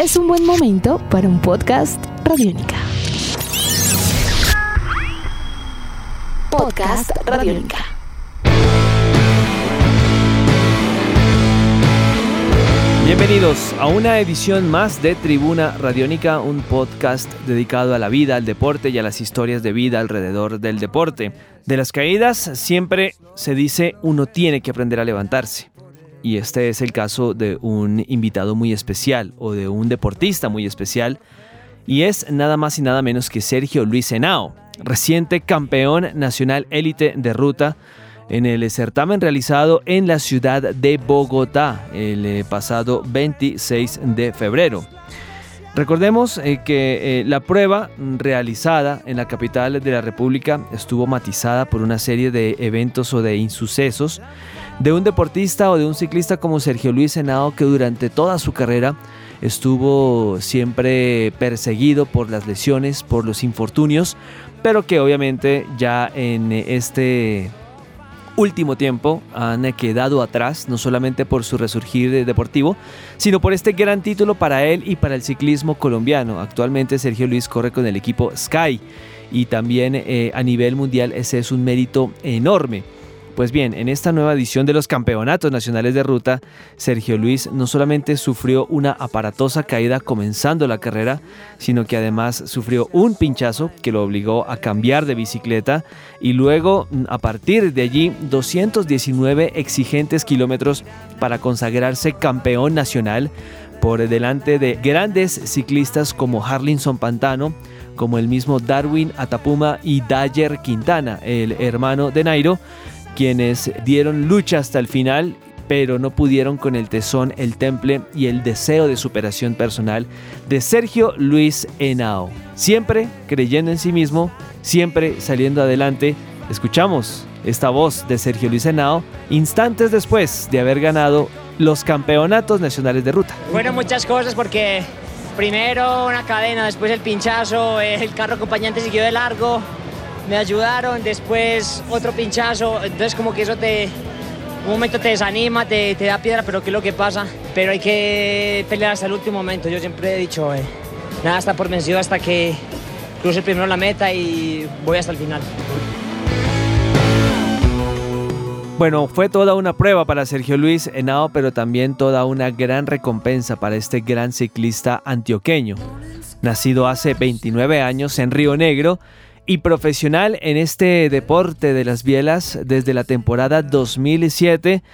es un buen momento para un podcast Radiónica. Podcast Radiónica. Bienvenidos a una edición más de Tribuna Radiónica, un podcast dedicado a la vida, al deporte y a las historias de vida alrededor del deporte. De las caídas siempre se dice uno tiene que aprender a levantarse. Y este es el caso de un invitado muy especial o de un deportista muy especial. Y es nada más y nada menos que Sergio Luis Henao, reciente campeón nacional élite de ruta en el certamen realizado en la ciudad de Bogotá el eh, pasado 26 de febrero. Recordemos eh, que eh, la prueba realizada en la capital de la República estuvo matizada por una serie de eventos o de insucesos de un deportista o de un ciclista como Sergio Luis Henao que durante toda su carrera estuvo siempre perseguido por las lesiones, por los infortunios, pero que obviamente ya en este último tiempo han quedado atrás, no solamente por su resurgir deportivo, sino por este gran título para él y para el ciclismo colombiano. Actualmente Sergio Luis corre con el equipo Sky y también eh, a nivel mundial ese es un mérito enorme. Pues bien, en esta nueva edición de los Campeonatos Nacionales de Ruta, Sergio Luis no solamente sufrió una aparatosa caída comenzando la carrera, sino que además sufrió un pinchazo que lo obligó a cambiar de bicicleta y luego a partir de allí 219 exigentes kilómetros para consagrarse campeón nacional por delante de grandes ciclistas como Harlinson Pantano, como el mismo Darwin Atapuma y Dyer Quintana, el hermano de Nairo, quienes dieron lucha hasta el final, pero no pudieron con el tesón, el temple y el deseo de superación personal de Sergio Luis Henao. Siempre creyendo en sí mismo, siempre saliendo adelante. Escuchamos esta voz de Sergio Luis Henao instantes después de haber ganado los campeonatos nacionales de ruta. Fueron muchas cosas porque primero una cadena, después el pinchazo, el carro acompañante siguió de largo, me ayudaron, después otro pinchazo, entonces como que eso te, un momento te desanima, te, te, da piedra, pero ¿qué es lo que pasa? Pero hay que pelear hasta el último momento, yo siempre he dicho, eh, nada está por vencido hasta que cruce primero la meta y voy hasta el final. Bueno, fue toda una prueba para Sergio Luis Henao, pero también toda una gran recompensa para este gran ciclista antioqueño. Nacido hace 29 años en Río Negro, y profesional en este deporte de las bielas desde la temporada 2007,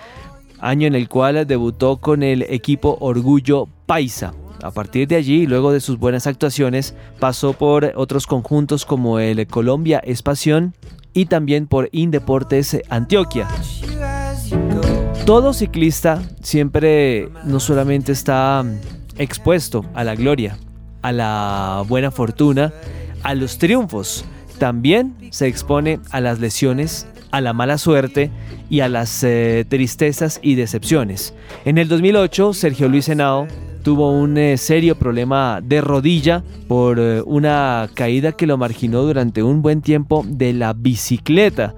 año en el cual debutó con el equipo Orgullo Paisa. A partir de allí, luego de sus buenas actuaciones, pasó por otros conjuntos como el Colombia Espación y también por Indeportes Antioquia. Todo ciclista siempre no solamente está expuesto a la gloria, a la buena fortuna, a los triunfos, también se expone a las lesiones, a la mala suerte y a las eh, tristezas y decepciones. En el 2008, Sergio Luis Henao tuvo un eh, serio problema de rodilla por eh, una caída que lo marginó durante un buen tiempo de la bicicleta.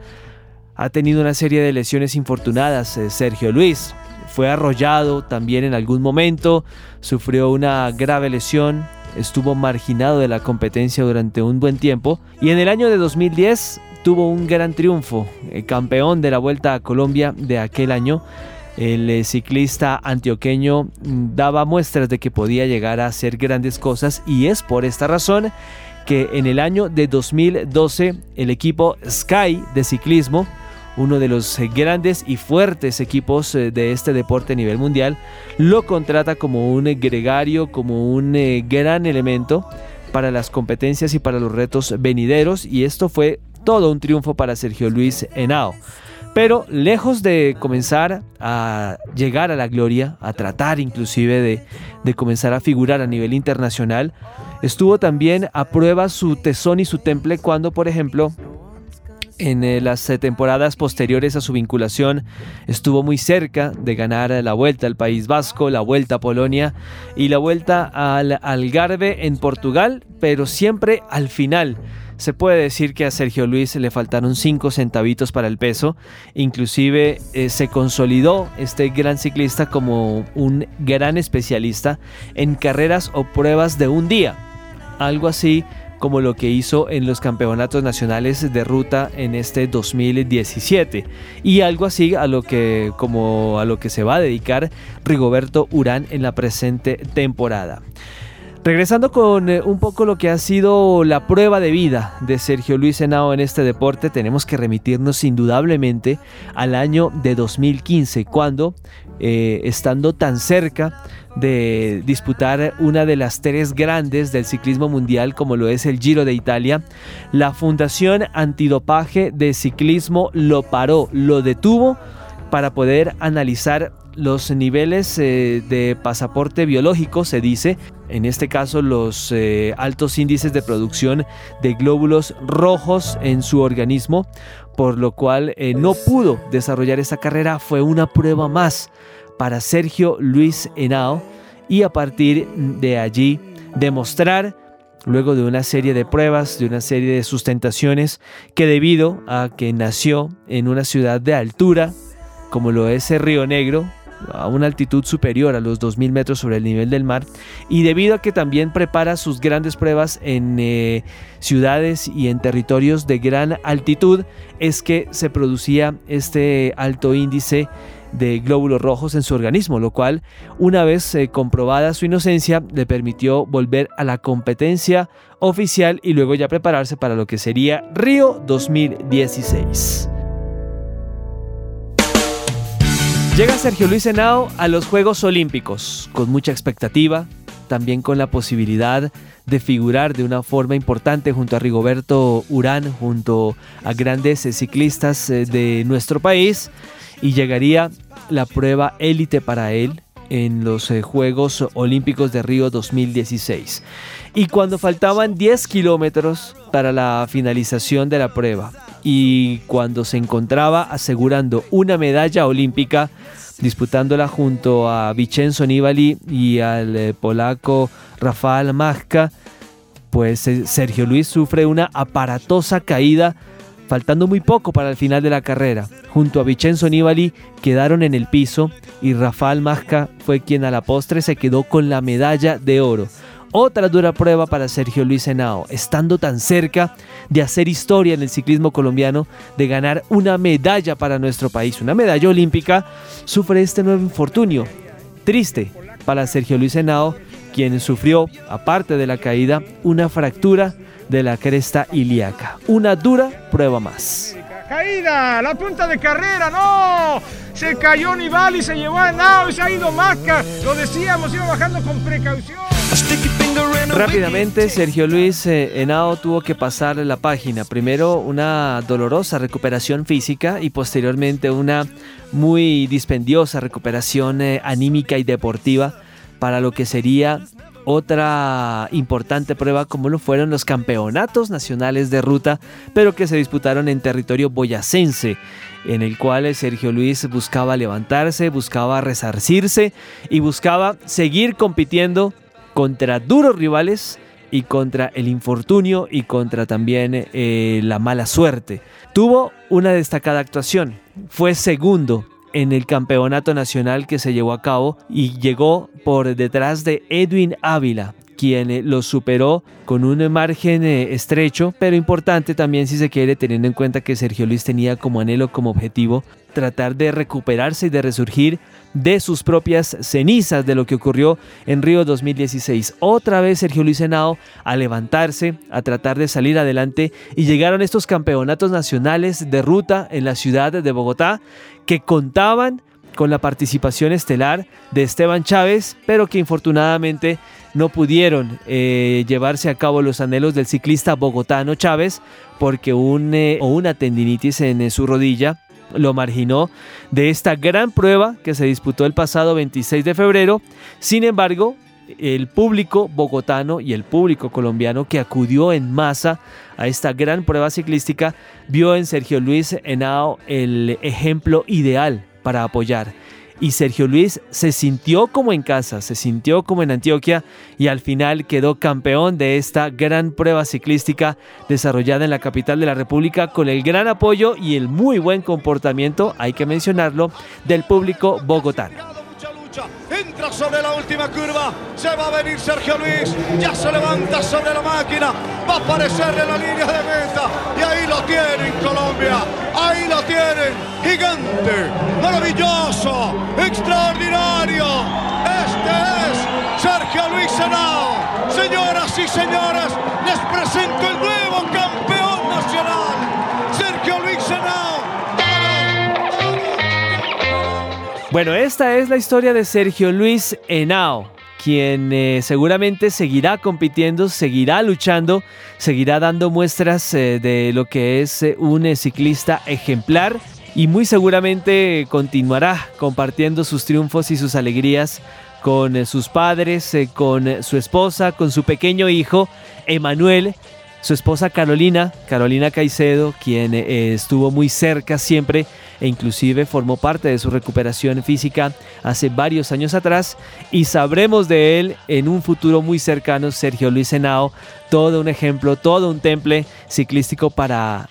Ha tenido una serie de lesiones infortunadas Sergio Luis. Fue arrollado también en algún momento, sufrió una grave lesión estuvo marginado de la competencia durante un buen tiempo y en el año de 2010 tuvo un gran triunfo, el campeón de la Vuelta a Colombia de aquel año. El eh, ciclista antioqueño mm, daba muestras de que podía llegar a hacer grandes cosas y es por esta razón que en el año de 2012 el equipo Sky de ciclismo uno de los eh, grandes y fuertes equipos eh, de este deporte a nivel mundial, lo contrata como un gregario, como un eh, gran elemento para las competencias y para los retos venideros y esto fue todo un triunfo para Sergio Luis Henao. Pero lejos de comenzar a llegar a la gloria, a tratar inclusive de, de comenzar a figurar a nivel internacional, estuvo también a prueba su tesón y su temple cuando, por ejemplo, en eh, las eh, temporadas posteriores a su vinculación estuvo muy cerca de ganar la vuelta al País Vasco, la vuelta a Polonia y la vuelta al Algarve en Portugal, pero siempre al final se puede decir que a Sergio Luis le faltaron 5 centavitos para el peso. Inclusive eh, se consolidó este gran ciclista como un gran especialista en carreras o pruebas de un día. Algo así como lo que hizo en los campeonatos nacionales de ruta en este 2017 y algo así a lo que como a lo que se va a dedicar Rigoberto Urán en la presente temporada. Regresando con eh, un poco lo que ha sido la prueba de vida de Sergio Luis Henao en este deporte, tenemos que remitirnos indudablemente al año de 2015, cuando, eh, estando tan cerca de disputar una de las tres grandes del ciclismo mundial como lo es el Giro de Italia, la Fundación Antidopaje de Ciclismo lo paró, lo detuvo para poder analizar los niveles eh, de pasaporte biológico, se dice, en este caso los eh, altos índices de producción de glóbulos rojos en su organismo, por lo cual eh, no pudo desarrollar esta carrera, fue una prueba más para Sergio Luis Henao y a partir de allí demostrar luego de una serie de pruebas, de una serie de sustentaciones, que debido a que nació en una ciudad de altura, como lo es el Río Negro, a una altitud superior a los 2.000 metros sobre el nivel del mar y debido a que también prepara sus grandes pruebas en eh, ciudades y en territorios de gran altitud es que se producía este alto índice de glóbulos rojos en su organismo, lo cual, una vez eh, comprobada su inocencia, le permitió volver a la competencia oficial y luego ya prepararse para lo que sería Río 2016. Llega Sergio Luis Henao a los Juegos Olímpicos con mucha expectativa, también con la posibilidad de figurar de una forma importante junto a Rigoberto Urán, junto a grandes ciclistas eh, de nuestro país y llegaría la prueba élite para él en los eh, Juegos Olímpicos de Río 2016. Y cuando faltaban 10 kilómetros para la finalización de la prueba y cuando se encontraba asegurando una medalla olímpica, disputándola junto a Vincenzo Nibali y al eh, polaco Rafael Majka, pues eh, Sergio Luis sufre una aparatosa caída faltando muy poco para el final de la carrera. Junto a Vincenzo Nibali quedaron en el piso y Rafael Majka fue quien a la postre se quedó con la medalla de oro. Otra dura prueba para Sergio Luis Henao, estando tan cerca de hacer historia en el ciclismo colombiano, de ganar una medalla para nuestro país, una medalla olímpica, sufre este nuevo infortunio. Triste para Sergio Luis Henao, quien sufrió, aparte de la caída, una fractura de la cresta ilíaca. Una dura prueba más. Caída, la punta de carrera, no. Se cayó Nibali, se llevó a Henao y se ha ido Maca. Lo decíamos, iba bajando con precaución. Rápidamente, Sergio Luis eh, Henao tuvo que pasar la página. Primero una dolorosa recuperación física y posteriormente una muy dispendiosa recuperación eh, anímica y deportiva para lo que sería otra importante prueba como lo fueron los campeonatos nacionales de ruta, pero que se disputaron en territorio boyacense, en el cual Sergio Luis buscaba levantarse, buscaba resarcirse y buscaba seguir compitiendo contra duros rivales y contra el infortunio y contra también eh, la mala suerte. Tuvo una destacada actuación, fue segundo en el campeonato nacional que se llevó a cabo y llegó por detrás de Edwin Ávila, quien eh, lo superó con un margen eh, estrecho, pero importante también si se quiere, teniendo en cuenta que Sergio Luis tenía como anhelo, como objetivo, tratar de recuperarse y de resurgir de sus propias cenizas de lo que ocurrió en Río 2016. Otra vez Sergio Luis Henao a levantarse, a tratar de salir adelante y llegaron estos campeonatos nacionales de ruta en la ciudad de Bogotá que contaban con la participación estelar de Esteban Chávez, pero que infortunadamente no pudieron eh, llevarse a cabo los anhelos del ciclista bogotano Chávez porque eh, una tendinitis en eh, su rodilla lo marginó de esta gran prueba que se disputó el pasado 26 de febrero. Sin embargo, el público bogotano y el público colombiano que acudió en masa a esta gran prueba ciclística vio en Sergio Luis Henao el ejemplo ideal para apoyar. y Sergio Luis se sintió como en casa, se sintió como en Antioquia y al final quedó campeón de esta gran prueba ciclística desarrollada en la capital de la República con el gran apoyo y el muy buen comportamiento, hay que mencionarlo, del público bogotano. Entra sobre la última curva. Se va a venir Sergio Luis. Ya se levanta sobre la máquina. Va a aparecer en la línea de meta. Y ahí lo tienen Colombia. Ahí lo tienen. Gigante. Maravilloso. Extraordinario. Este es Sergio Luis Senao. Señoras y señores, les presento el nuevo campeón nacional. Bueno, esta es la historia de Sergio Luis Henao, quien eh, seguramente seguirá compitiendo, seguirá luchando, seguirá dando muestras eh, de lo que es eh, un ciclista ejemplar y muy seguramente continuará compartiendo sus triunfos y sus alegrías con sus padres, con su esposa, con su pequeño hijo, Emanuel, su esposa Carolina, Carolina Caicedo, quien estuvo muy cerca siempre e inclusive formó parte de su recuperación física hace varios años atrás. Y sabremos de él en un futuro muy cercano, Sergio Luis Henao, todo un ejemplo, todo un temple ciclístico para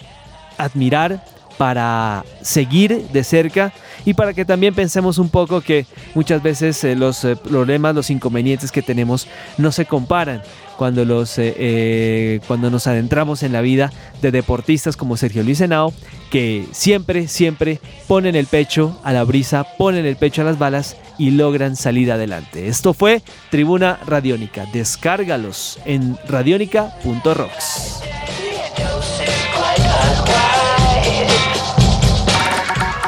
admirar, para seguir de cerca y para que también pensemos un poco que muchas veces eh, los eh, problemas, los inconvenientes que tenemos no se comparan cuando, los, eh, cuando nos adentramos en la vida de deportistas como Sergio Luis Henao, que siempre, siempre ponen el pecho a la brisa, ponen el pecho a las balas y logran salir adelante. Esto fue Tribuna Radiónica. Descárgalos en radiónica.rocks.